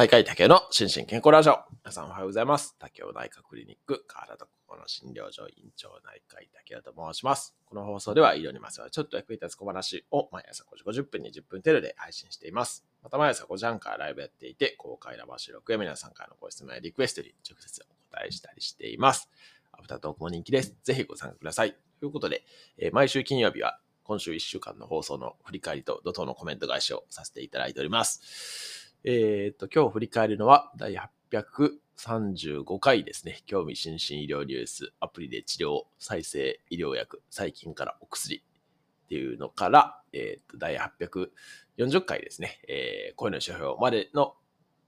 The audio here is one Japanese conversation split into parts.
内科医竹の心身健康ラジオ。皆さんおはようございます。竹雄内科クリニック、体と心の診療所院長内科医竹雄と申します。この放送では医療にまつわるちょっと役に立つ小話を毎朝5時50分に10分程度で配信しています。また毎朝5時半からライブやっていて、公開生収録や皆さんからのご質問やリクエストに直接お答えしたりしています。アフタートークも人気です。ぜひご参加ください。ということで、えー毎週金曜日は今週1週間の放送の振り返りと怒涛のコメント返しをさせていただいております。えっ、と、今日振り返るのは第835回ですね。興味津々医療ニュース、アプリで治療、再生医療薬、最近からお薬っていうのから、えっ、と、第840回ですね。えー、声の指標までの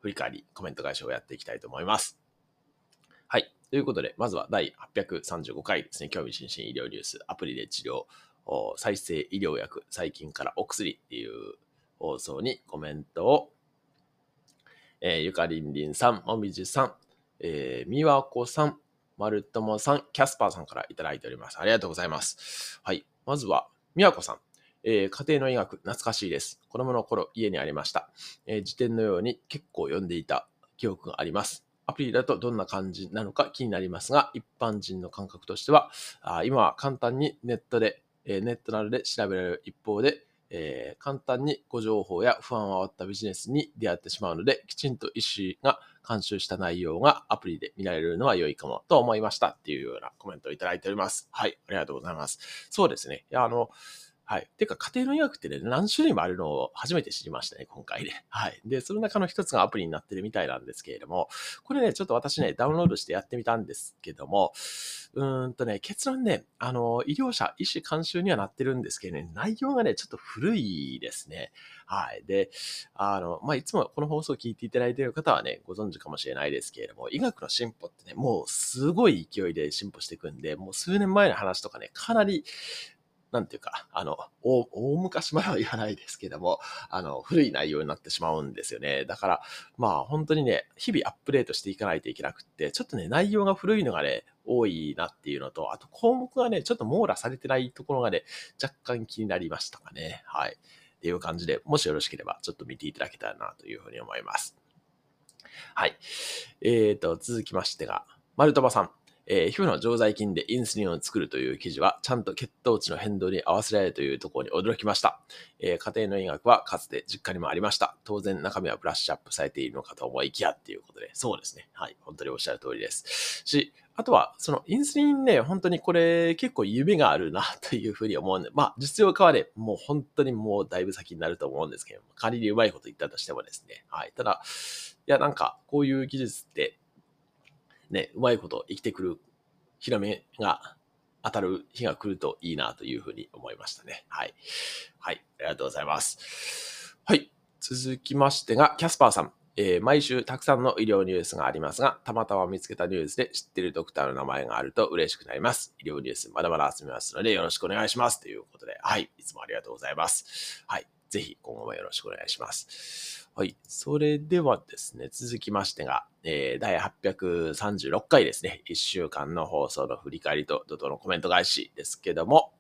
振り返り、コメント返しをやっていきたいと思います。はい。ということで、まずは第835回ですね。興味津々医療ニュース、アプリで治療、再生医療薬、最近からお薬っていう放送にコメントを、えーゆかりんりんさん、もみじさん、えー、みわこさん、まるともさん、キャスパーさんからいただいております。ありがとうございます。はい。まずは、みわこさん。えー家庭の医学、懐かしいです。子供の頃、家にありました。えー辞典のように結構読んでいた記憶があります。アプリだとどんな感じなのか気になりますが、一般人の感覚としては、あ今は簡単にネットで、えーネットなどで調べられる一方で、えー簡単にご情報や不安を煽ったビジネスに出会ってしまうので、きちんと医師が監修した内容がアプリで見られるのは良いかもと思いましたっていうようなコメントをいただいております。はい、ありがとうございます。そうですね。いや、あの、はい。てか、家庭の医学ってね、何種類もあるのを初めて知りましたね、今回で。はい。で、その中の一つがアプリになってるみたいなんですけれども、これね、ちょっと私ね、ダウンロードしてやってみたんですけども、うーんとね、結論ね、あの、医療者、医師監修にはなってるんですけどね、内容がね、ちょっと古いですね。はい。で、あの、まあ、いつもこの放送を聞いていただいている方はね、ご存知かもしれないですけれども、医学の進歩ってね、もうすごい勢いで進歩していくんで、もう数年前の話とかね、かなり、なんていうか、あの、大昔までは言わないですけども、あの、古い内容になってしまうんですよね。だから、まあ本当にね、日々アップデートしていかないといけなくって、ちょっとね、内容が古いのがね、多いなっていうのと、あと項目がね、ちょっと網羅されてないところがね、若干気になりましたかね。はい。っていう感じで、もしよろしければ、ちょっと見ていただけたらなというふうに思います。はい。えーと、続きましてが、丸友さん。えー皮膚の常在菌でインスリンを作るという記事は、ちゃんと血糖値の変動に合わせられるというところに驚きました。えー家庭の医学はかつて実家にもありました。当然中身はブラッシュアップされているのかと思いきやっていうことで、そうですね。はい。本当におっしゃる通りです。し、あとは、そのインスリンね、本当にこれ結構夢があるなというふうに思うんで、まあ実用化はね、もう本当にもうだいぶ先になると思うんですけども、仮にうまいこと言ったとしてもですね。はい。ただ、いやなんかこういう技術って、ね、うまいこと生きてくるヒラメが当たる日が来るといいなというふうに思いましたね。はい。はい。ありがとうございます。はい。続きましてが、キャスパーさん。えー毎週たくさんの医療ニュースがありますが、たまたま見つけたニュースで知っているドクターの名前があると嬉しくなります。医療ニュースまだまだ集めますのでよろしくお願いします。ということで、はい。いつもありがとうございます。はい。ぜひ今後もよろしくお願いします。はい。それではですね、続きましてが、えー第836回ですね、1週間の放送の振り返りと怒涛のコメント返しですけども、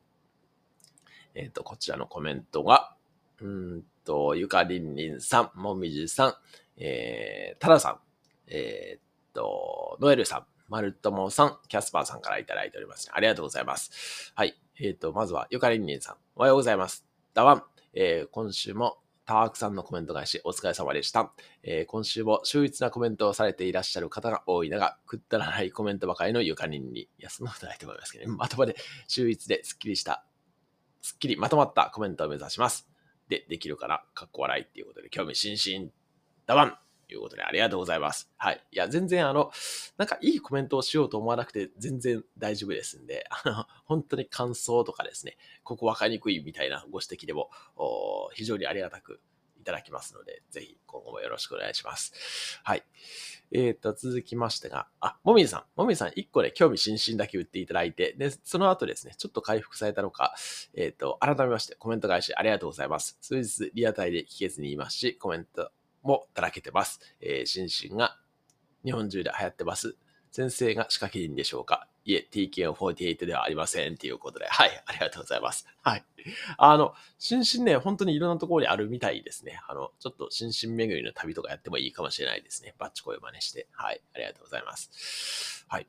えっ、と、こちらのコメントが、うんと、ゆかりんりんさん、もみじさん、えー、たださん、えっ、と、ノエルさん、まるともさん、キャスパーさんからいただいております、ありがとうございます。はい。えっ、と、まずは、ゆかりんりんさん、おはようございます。だわん、えー今週もたくさんのコメント返しお疲れ様でした。えー今週も秀逸なコメントをされていらっしゃる方が多い中、くったらないコメントばかりのゆかりんに、いや、そんなことないと思いますけどね、まともで秀逸ですっきりした、すっきりまとまったコメントを目指します。で、できるかなかっこ笑いっていうことで、興味津々、だわんということで、ありがとうございます。はい。いや、全然あの、なんかいいコメントをしようと思わなくて全然大丈夫ですんで、あの、本当に感想とかですね、ここ分かりにくいみたいなご指摘でも、お非常にありがたくいただきますので、ぜひ今後もよろしくお願いします。はい。えっ、と、続きましてが、あ、もみじさん。もみじさん、1個で興味津々だけ言っていただいて、で、その後ですね、ちょっと回復されたのか、えっ、と、改めましてコメント返しありがとうございます。数日リアタイで聞けずにいますし、コメントもだらけてます。えー、心身が日本中で流行ってます。先生が仕掛け人でしょうかいえ、TKN48 ではありませんっていうことで、はい、ありがとうございます。はい。あの、心身ね、本当にいろんなところにあるみたいですね。あの、ちょっと心身巡りの旅とかやってもいいかもしれないですね。バッチコイを真似して。はい、ありがとうございます。はい。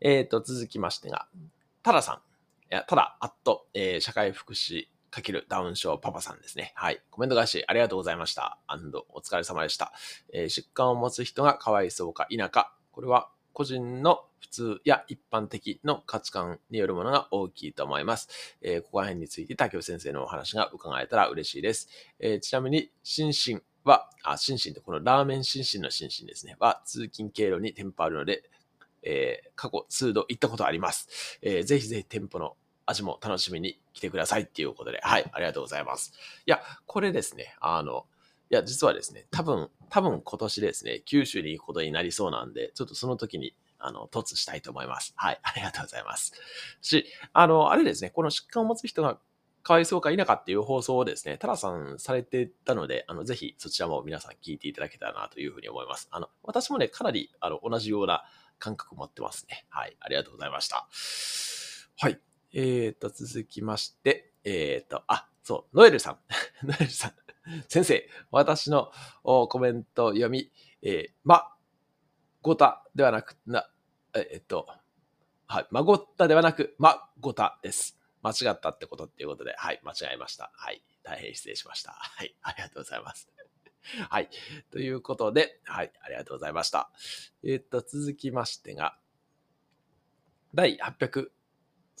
えっ、ー、と、続きましてが、タダさん。いや、ただ、アット、えー、社会福祉かけるダウン症パパさんですね。はい。コメント返しありがとうございました。アンド、お疲れ様でした。えー、疾患を持つ人がかわいそうか否か。これは個人の普通や一般的の価値観によるものが大きいと思います。えー、ここら辺について竹尾先生のお話が伺えたら嬉しいです。えー、ちなみに、心身は、あ、心身ってこのラーメン心身の心身ですね。は通勤経路に店舗あるので、えー、過去数度行ったことあります。えー、ぜひぜひ店舗の味も楽しみに来てくださいっていうことで、はい、ありがとうございます。いや、これですね、あの、いや、実はですね、多分、多分今年ですね、九州に行くことになりそうなんで、ちょっとその時に、あの、突したいと思います。はい、ありがとうございます。し、あの、あれですね、この疾患を持つ人がかわいそうか否かっていう放送をですね、タラさんされてたので、あの、ぜひそちらも皆さん聞いていただけたらなというふうに思います。あの、私もね、かなり、あの、同じような感覚持ってますね。はい、ありがとうございました。はい。えーと、続きまして、えーと、あ、そう、ノエルさん。ノエルさん。先生、私のコメント読み、えー、ま、ごたではなく、な、えっと、はい、まごったではなく、まごたです。間違ったってことっていうことで、はい、間違えました。はい、大変失礼しました。はい、ありがとうございます。はい、ということで、はい、ありがとうございました。えっと、続きましてが、第800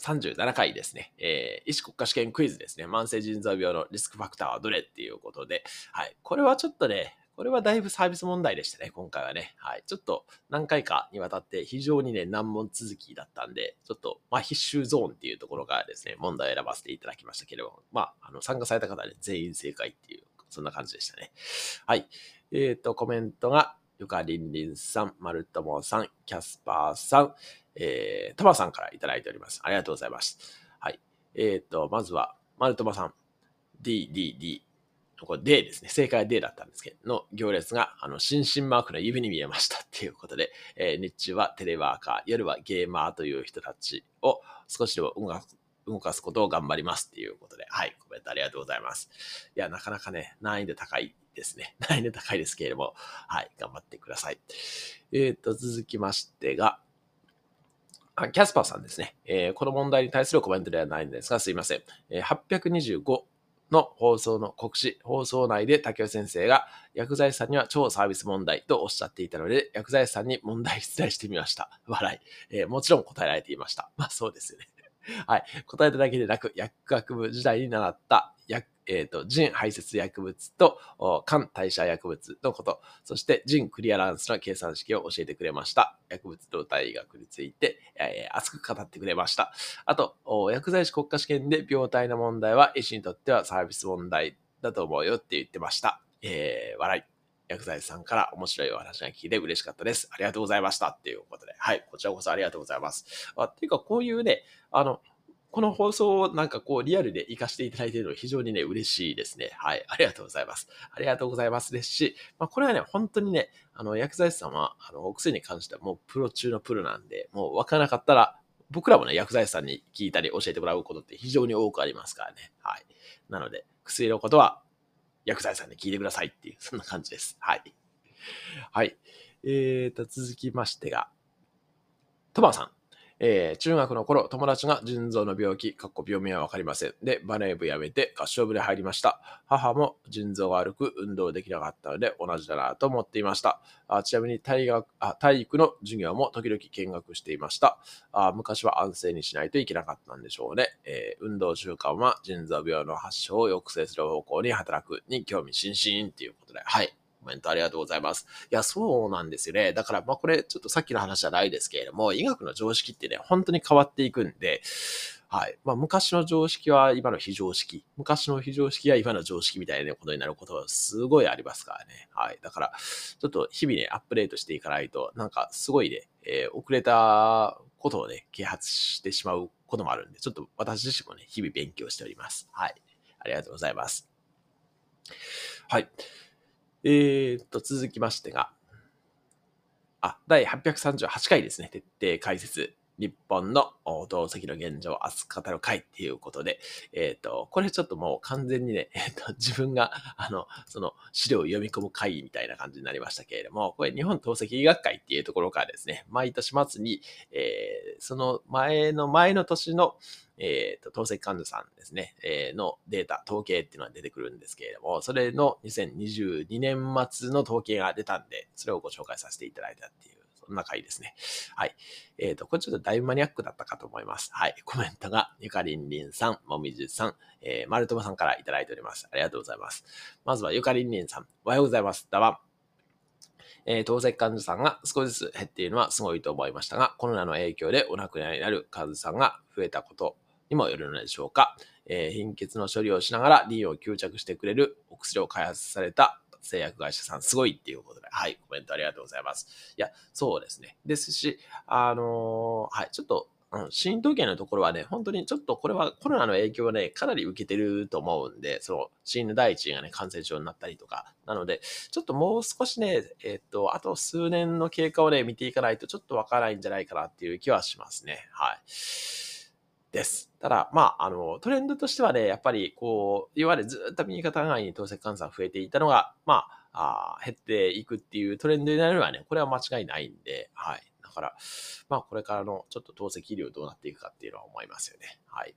37回ですね、えー、医師国家試験クイズですね。慢性腎臓病のリスクファクターはどれっていうことで、はい。これはちょっとね、これはだいぶサービス問題でしたね、今回はね。はい。ちょっと何回かにわたって非常にね、難問続きだったんで、ちょっと、まあ、必修ゾーンっていうところがですね、問題を選ばせていただきましたけれども、まあ、あの、参加された方で全員正解っていう、そんな感じでしたね。はい。えっ、ー、と、コメントが、ゆかりんりんさん、まるともさん、キャスパーさん、えー、トマさんからいただいております。ありがとうございます。はい。えっ、ー、と、まずは、マルトマさん、D、D、D。これ D ですね。正解は D だったんですけど、の行列が、あの、心身マークの指に見えましたっていうことで、えー、日中はテレワーカー、夜はゲーマーという人たちを少しでも動かすことを頑張りますっていうことで、はい、コメントありがとうございます。いや、なかなかね、難易度高いですね。難易度高いですけれども、はい、頑張ってください。えっ、ー、と、続きましてが、あキャスパーさんですね、えー、この問題に対するコメントではないんですが、すいません。え、825の放送の告知、放送内で竹尾先生が薬剤師さんには超サービス問題とおっしゃっていたので、薬剤師さんに問題出題してみました。笑い。えー、もちろん答えられていました。まあそうですよね。はい。答えただけでなく、薬学部時代に習った薬えっ、ー、と、腎排泄薬物と肝代謝薬物のこと、そして腎クリアランスの計算式を教えてくれました。薬物動態医学について、えー、熱く語ってくれました。あと、薬剤師国家試験で病態の問題は医師にとってはサービス問題だと思うよって言ってました。えー、笑い。薬剤師さんから面白いお話が聞いて嬉しかったです。ありがとうございました。っていうことで。はい。こちらこそありがとうございます。あっていうか、こういうね、あの、この放送をなんかこうリアルで活かしていただいているのは非常にね、嬉しいですね。はい。ありがとうございます。ありがとうございますですし、まあこれはね、本当にね、あの、薬剤師さんは、あの、お薬に関してはもうプロ中のプロなんで、もうわからなかったら、僕らもね、薬剤師さんに聞いたり教えてもらうことって非常に多くありますからね。はい。なので、薬のことは薬剤さんに聞いてくださいっていう、そんな感じです。はい。はい。えーと、続きましてが、トマさん。えー、中学の頃、友達が腎臓の病気、かっこ病名はわかりません。で、バレー部やめて合唱部で入りました。母も腎臓が悪く運動できなかったので同じだなと思っていました。あちなみに体学あ体育の授業も時々見学していました。あ昔は安静にしないといけなかったんでしょうね。えー、運動習慣は腎臓病の発症を抑制する方向に働くに興味津々ということで、はい。コメントありがとうございます。いや、そうなんですよね。だから、まあこれ、ちょっとさっきの話じゃないですけれども、医学の常識ってね、本当に変わっていくんで、はい。まあ、昔の常識は今の非常識。昔の非常識は今の常識みたいなことになることがすごいありますからね。はい。だから、ちょっと日々ね、アップデートしていかないと、なんかすごいね、えー、遅れたことをね、啓発してしまうこともあるんで、ちょっと私自身もね、日々勉強しております。はい。ありがとうございます。はい。えー、っと、続きましてが、あ、第838回ですね。徹底解説。日本の宝石の現状を熱く語る会っていうことで、えっ、ー、と、これちょっともう完全にね、えっ、ー、と、自分が、あの、その資料を読み込む会みたいな感じになりましたけれども、これ日本透析医学会っていうところからですね、毎年末に、えー、その前の前の年の、えっ、ー、と、透析患者さんですね、えー、のデータ、統計っていうのが出てくるんですけれども、それの2022年末の統計が出たんで、それをご紹介させていただいたっていう、そんな回ですね。はい。えっ、ー、と、これちょっとだいぶマニアックだったかと思います。はい。コメントが、ゆかりんりんさん、もみじさん、えー、まるともさんからいただいております。ありがとうございます。まずはゆかりんりんさん、おはようございます。だわえー、透析患者さんが少しずつ減っているのはすごいと思いましたが、コロナの影響でお亡くなりになる患者さんが増えたことにもよるのでしょうか。えー、貧血の処理をしながらリンを吸着してくれるお薬を開発された製薬会社さんすごいっていうことで、はい、コメントありがとうございます。いや、そうですね。ですし、あのー、はい、ちょっと、うん、新統計のところはね、本当にちょっとこれはコロナの影響をね、かなり受けてると思うんで、その、死ぬ第一がね、感染症になったりとか、なので、ちょっともう少しね、えっと、あと数年の経過をね、見ていかないとちょっとわからないんじゃないかなっていう気はしますね。はい。です。ただ、まあ、あの、トレンドとしてはね、やっぱり、こう、いわゆるずっと右肩上がりに透析患者増えていたのが、まあ、あ減っていくっていうトレンドになるのはね、これは間違いないんで、はい。だから、まあ、これからのちょっと透析医療どうなっていくかっていうのは思いますよね。はい。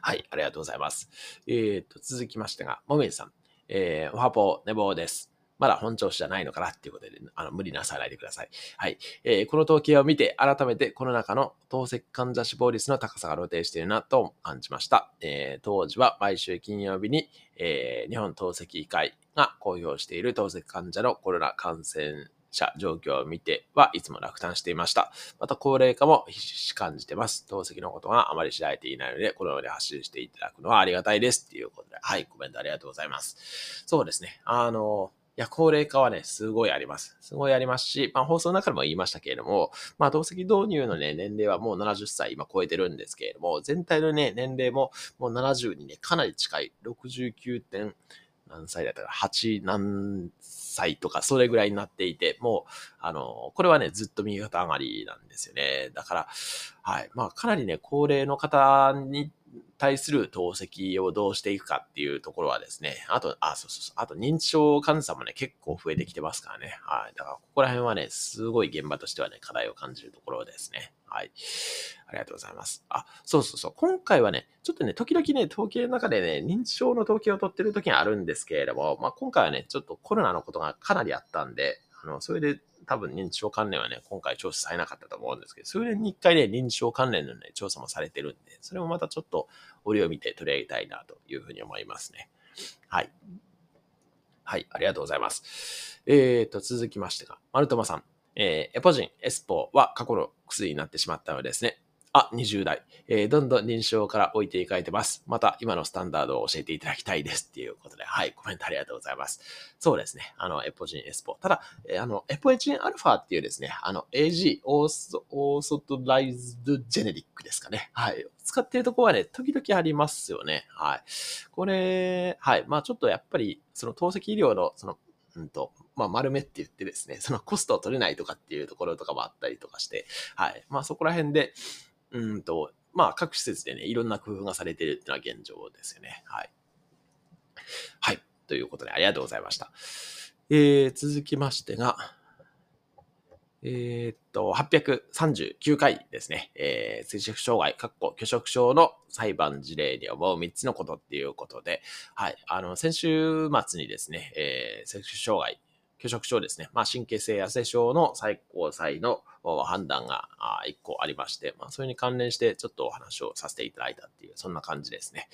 はい、ありがとうございます。えー、と、続きましてが、もみじさん、えー、おはぽ寝坊です。まだ本調子じゃないのかなっていうことで、あの、無理なさないでください。はい。えー、この統計を見て、改めてこの中の透析患者死亡率の高さが露呈しているなと感じました。えー、当時は毎週金曜日に、えー、日本透析医会が公表している透析患者のコロナ感染者状況を見てはいつも落胆していました。また高齢化も必死感じてます。透析のことがあまり知られていないので、このように発信していただくのはありがたいです。っていうことで、はい、コメントありがとうございます。そうですね。あの、や、高齢化はね、すごいあります。すごいありますし、まあ、放送の中でも言いましたけれども、まあ、透析導入のね、年齢はもう70歳今超えてるんですけれども、全体のね、年齢ももう70にね、かなり近い、69点、何歳だったか、8何歳とか、それぐらいになっていて、もう、あの、これはね、ずっと右肩上がりなんですよね。だから、はい。まあ、かなりね、高齢の方に対する透析をどうしていくかっていうところはですね、あと、あ、そうそうそう、あと認知症患者さんもね、結構増えてきてますからね。はい。だから、ここら辺はね、すごい現場としてはね、課題を感じるところですね。はい。ありがとうございます。あ、そうそうそう。今回はね、ちょっとね、時々ね、統計の中でね、認知症の統計を取ってる時があるんですけれども、まあ、今回はね、ちょっとコロナのことがかなりあったんで、あの、それで多分認知症関連はね、今回調査されなかったと思うんですけど、数年に一回ね、認知症関連のね、調査もされてるんで、それもまたちょっと折を見て取り上げたいなというふうに思いますね。はい。はい、ありがとうございます。えーと、続きましてが、マルトマさん。えー、エポジン、エスポは過去の薬になってしまったのですね。あ、20代。えー、どんどん認証から置いていかれてます。また今のスタンダードを教えていただきたいですっていうことで、はい、コメントありがとうございます。そうですね。あの、エポジンエスポ。ただ、えー、あの、エポエチンアルファっていうですね、あの、AG、オーソオーソトライズドジェネリックですかね。はい。使ってるとこはね、時々ありますよね。はい。これ、はい。まあちょっとやっぱり、その透析医療の、その、うんと、まあ、丸めって言ってですね、そのコストを取れないとかっていうところとかもあったりとかして、はい。まあそこら辺で、うんと、まあ、各施設でね、いろんな工夫がされているっていうのは現状ですよね。はい。はい。ということで、ありがとうございました。えー、続きましてが、えー、っと、839回ですね。えー、摂食障害、かっこ拒食症の裁判事例に思う3つのことっていうことで、はい。あの、先週末にですね、えー、摂食障害、拒食症ですね。まあ、神経性痩せ症の最高裁の判断が1個ありまして、まあ、それに関連してちょっとお話をさせていただいたっていう、そんな感じですね。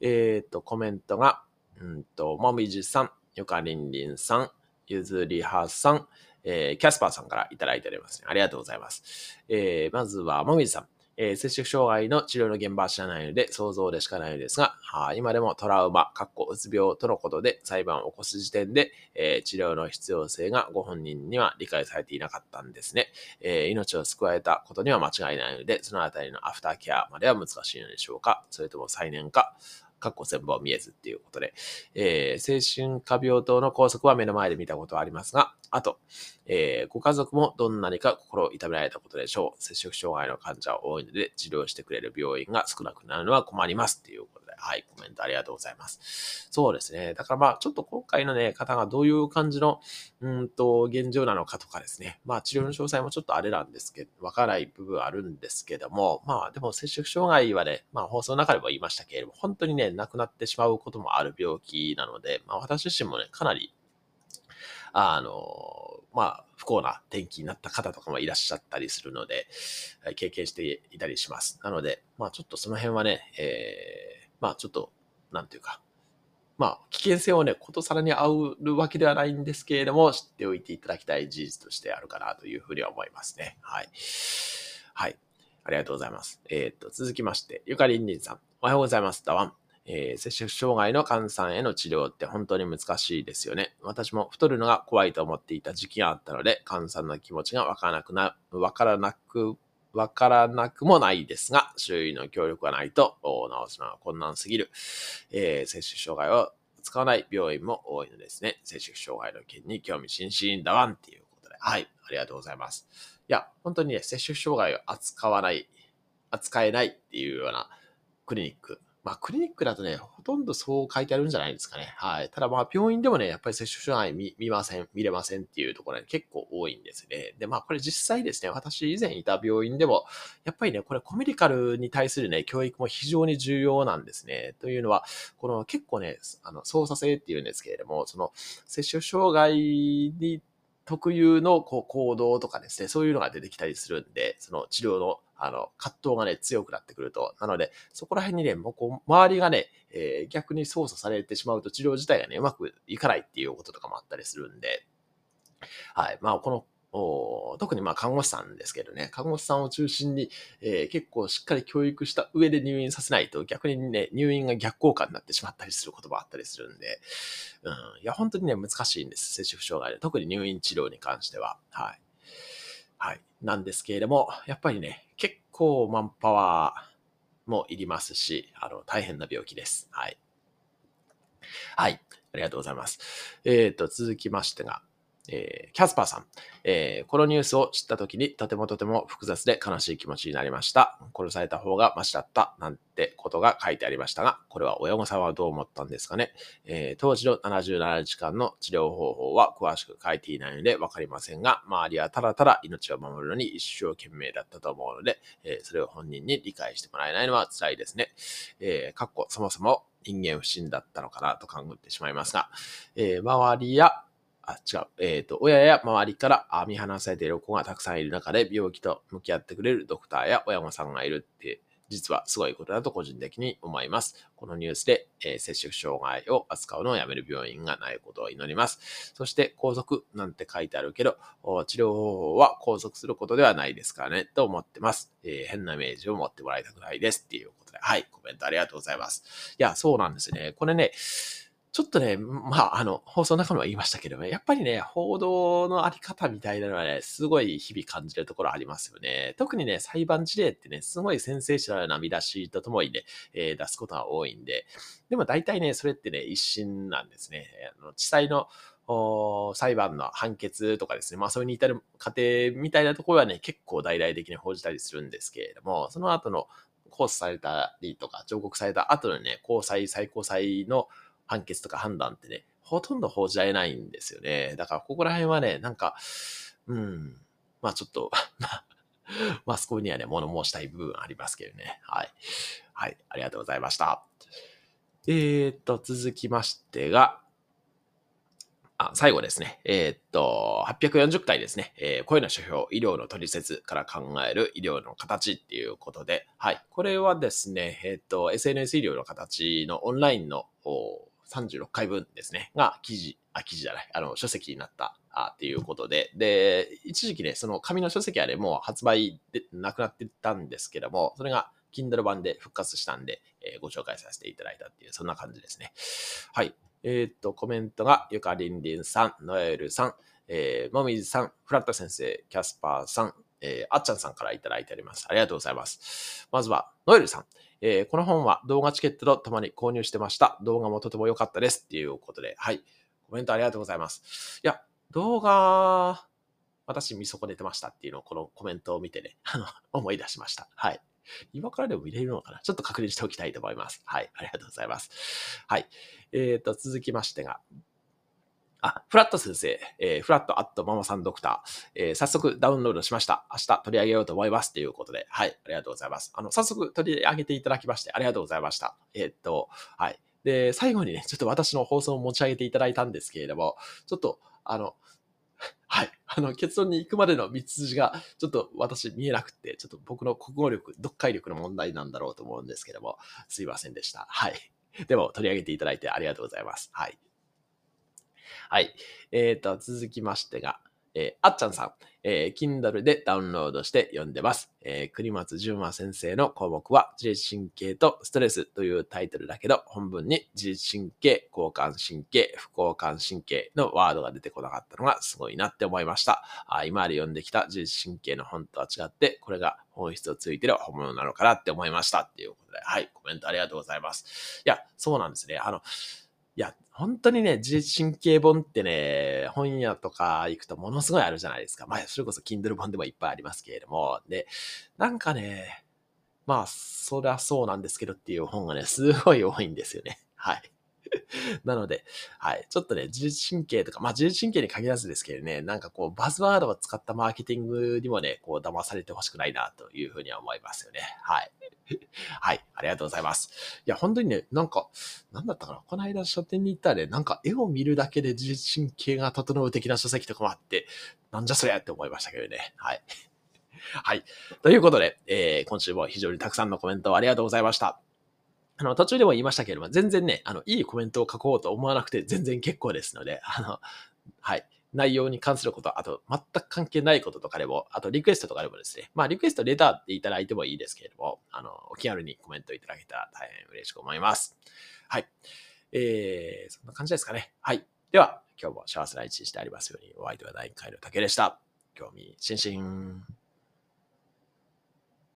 えっ、ー、と、コメントが、うんと、もみじさん、よかりんりんさん、ゆずりはさん、えー、キャスパーさんからいただいております、ね。ありがとうございます。えー、まずは、もみじさん。えー、摂食障害の治療の現場は知らないので想像でしかないのですが、は今でもトラウマ、かっこうつ病とのことで裁判を起こす時点で、えー、治療の必要性がご本人には理解されていなかったんですね。えー、命を救われたことには間違いないので、そのあたりのアフターケアまでは難しいのでしょうか？それとも再燃か？かっこ全貌見えずっていうことで、えー、精神科病棟の拘束は目の前で見たことはありますが、あと、えー、ご家族もどんなにか心を痛められたことでしょう。摂食障害の患者は多いので、治療してくれる病院が少なくなるのは困りますっていうことで、はい、コメントありがとうございます。そうですね。だからまあ、ちょっと今回のね、方がどういう感じの、うんと、現状なのかとかですね。まあ、治療の詳細もちょっとあれなんですけど、わからない部分あるんですけども、まあ、でも摂食障害はね、まあ、放送の中でも言いましたけれども、本当にね、亡くなってしまうこともある病気なので、まあ、私自身もね、かなり、あの、まあ、不幸な転機になった方とかもいらっしゃったりするので、経験していたりします。なので、まあちょっとその辺はね、えー、まあちょっと、なんていうか、まあ危険性をね、ことさらに煽るわけではないんですけれども、知っておいていただきたい事実としてあるかなというふうには思いますね。はい。はい。ありがとうございます。えっ、と、続きまして、ゆかりんりんさん。おはようございます。ダワン。えー、摂食障害の患者さんへの治療って本当に難しいですよね。私も太るのが怖いと思っていた時期があったので、患者さんの気持ちがわからなくな、わからなく、わからなくもないですが、周囲の協力がないと治すのは困難すぎる。えー、摂食障害を使わない病院も多いのですね。接種障害の件に興味津々だわんっていうことで。はい、ありがとうございます。いや、本当にね、接種障害を扱わない、扱えないっていうようなクリニック、まあ、クリニックだとね、ほとんどそう書いてあるんじゃないですかね。はい。ただまあ、病院でもね、やっぱり接触障害見見ません、見れませんっていうところが、結構多いんですね。で、まあ、これ実際ですね、私以前いた病院でも、やっぱりね、これコメディカルに対するね、教育も非常に重要なんですね。というのは、この結構ね、あの、操作性っていうんですけれども、その、接触障害に特有のこう行動とかですね、そういうのが出てきたりするんで、その治療のあの、葛藤がね、強くなってくると。なので、そこら辺にね、もうこう、周りがね、えー、逆に操作されてしまうと治療自体がね、うまくいかないっていうこととかもあったりするんで、はい。まあ、このお特にまあ看護師さんですけどね、看護師さんを中心に、えー、結構しっかり教育した上で入院させないと逆にね、入院が逆効果になってしまったりすることもあったりするんで、うん、いや、本当にね、難しいんです。摂食障害で。特に入院治療に関しては。はい。はい。なんですけれども、やっぱりね、結構マンパワーもいりますし、あの、大変な病気です。はい。はい。ありがとうございます。えっ、ー、と、続きましてが、えー、キャスパーさん、えー、このニュースを知った時にとてもとても複雑で悲しい気持ちになりました。殺された方がマシだったなんてことが書いてありましたが、これは親御さんはどう思ったんですかね、えー、当時の77日間の治療方法は詳しく書いていないのでわかりませんが、周りはただただ命を守るのに一生懸命だったと思うので、えそれを本人に理解してもらえないのは辛いですね。えー、かっこそもそも人間不信だったのかなと考えてしまいますが、え、周りやあ、違う。えっ、ー、と、親や周りから見放されている子がたくさんいる中で、病気と向き合ってくれるドクターや親御さんがいるって、実はすごいことだと個人的に思います。このニュースで、えー、摂食障害を扱うのをやめる病院がないことを祈ります。そして、皇族なんて書いてあるけど、治療方法は拘束することではないですからね、と思ってます。えー、変なイメージを持ってもらいたくないですっていうことで、はい、コメントありがとうございます。いや、そうなんですね。これね、ちょっとね、まあ、あの、放送の中でも言いましたけども、やっぱりね、報道のあり方みたいなのはね、すごい日々感じるところありますよね。特にね、裁判事例ってね、すごいセンセーショナルな見出しとともにね、えー、出すことが多いんで、でも大体ね、それってね、一審なんですね。あの地裁の裁判の判決とかですね、まあそれに至る過程みたいなところはね、結構大々的に報じたりするんですけれども、その後の控訴されたりとか、上告された後のね、高裁、最高裁の判決とか判断ってね、ほとんど報じられないんですよね。だからここら辺はね、なんか、うん、まあちょっと まあ、マスコミにはね、物申したい部分ありますけどね。はい。はい、ありがとうございました。えー、っと、続きましてが、あ最後ですね。えー、っと、840回ですね。えー、声の指標、医療の取説から考える医療の形っていうことで、はい。これはですね、えー、っと、SNS 医療の形のオンラインの36回分ですね、が記事、あ、記事じゃない、あの、書籍になったあっていうことで、で、一時期ね、その紙の書籍はね、もう発売でなくなってたんですけども、それが Kindle 版で復活したんで、えー、ご紹介させていただいたっていう、そんな感じですね。はい。えー、っと、コメントが、ゆかりんりんさん、ノエルさん、えー、もみじさん、フラット先生、キャスパーさん、えー、あっちゃんさんからいただいております。ありがとうございます。まずは、ノエルさん。えー、この本は動画チケットとともに購入してました。動画もとても良かったです。っていうことで、はい。コメントありがとうございます。いや、動画、私見損ねてましたっていうのをこのコメントを見てね、あの、思い出しました。はい。今からでも見れるのかな？ちょっと確認しておきたいと思います。はい。ありがとうございます。はい。えっ、ー、と、続きましてが、あ、フラット先生、えー、フラットアットママさんドクター、えー、早速ダウンロードしました。明日取り上げようと思います。ということで、はい、ありがとうございます。あの、早速取り上げていただきまして、ありがとうございました。えー、っと、はい。で、最後にね、ちょっと私の放送を持ち上げていただいたんですけれども、ちょっと、あの、はい。あの、結論に行くまでの道筋が、ちょっと私見えなくて、ちょっと僕の国語力、読解力の問題なんだろうと思うんですけども、すいませんでした。はい。でも、取り上げていただいてありがとうございます。はい。はい。えっ、ー、と、続きましてが、えー、あっちゃんさん、えー、Kindle でダウンロードして読んでます。えー、栗松純馬先生の項目は、自律神経とストレスというタイトルだけど、本文に自律神経、交感神経、副交感神経のワードが出てこなかったのがすごいなって思いました。あ今まで読んできた自律神経の本とは違って、これが本質をついてる本物なのかなって思いましたっていうことで、はい、コメントありがとうございます。いや、そうなんですね。あの、いや、本当にね、自律神経本ってね、本屋とか行くとものすごいあるじゃないですか。まあ、それこそ Kindle 本でもいっぱいありますけれども。で、なんかね、まあ、そりゃそうなんですけどっていう本がね、すごい多いんですよね。はい。なので、はい。ちょっとね、自律神経とか、まあ自律神経に限らずですけどね、なんかこう、バズワードを使ったマーケティングにもね、こう、騙されてほしくないな、というふうには思いますよね。はい。はい。ありがとうございます。いや、本当にね、なんか、なんだったかな？この間書店に行ったらね、なんか絵を見るだけで自律神経が整う的な書籍とかもあって、なんじゃそりゃって思いましたけどね。はい。はい。ということで、えー、今週も非常にたくさんのコメントありがとうございました。あの、途中でも言いましたけれども、全然ね、あの、いいコメントを書こうと思わなくて全然結構ですので、あの、はい。内容に関すること、あと、全く関係ないこととかでも、あと、リクエストとかでもですね、まあ、リクエスト、レターっていただいてもいいですけれども、あの、お気軽にコメントいただけたら大変嬉しく思います。はい。えー、そんな感じですかね。はい。では、今日も幸せな一日してありますように、お相手は第1回の竹でした。興味津々。